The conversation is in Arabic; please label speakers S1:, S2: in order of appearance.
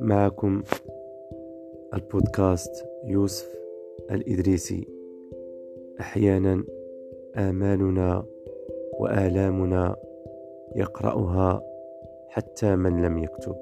S1: معكم البودكاست يوسف الإدريسي. أحيانا آمالنا وآلامنا يقرأها حتى من لم يكتب.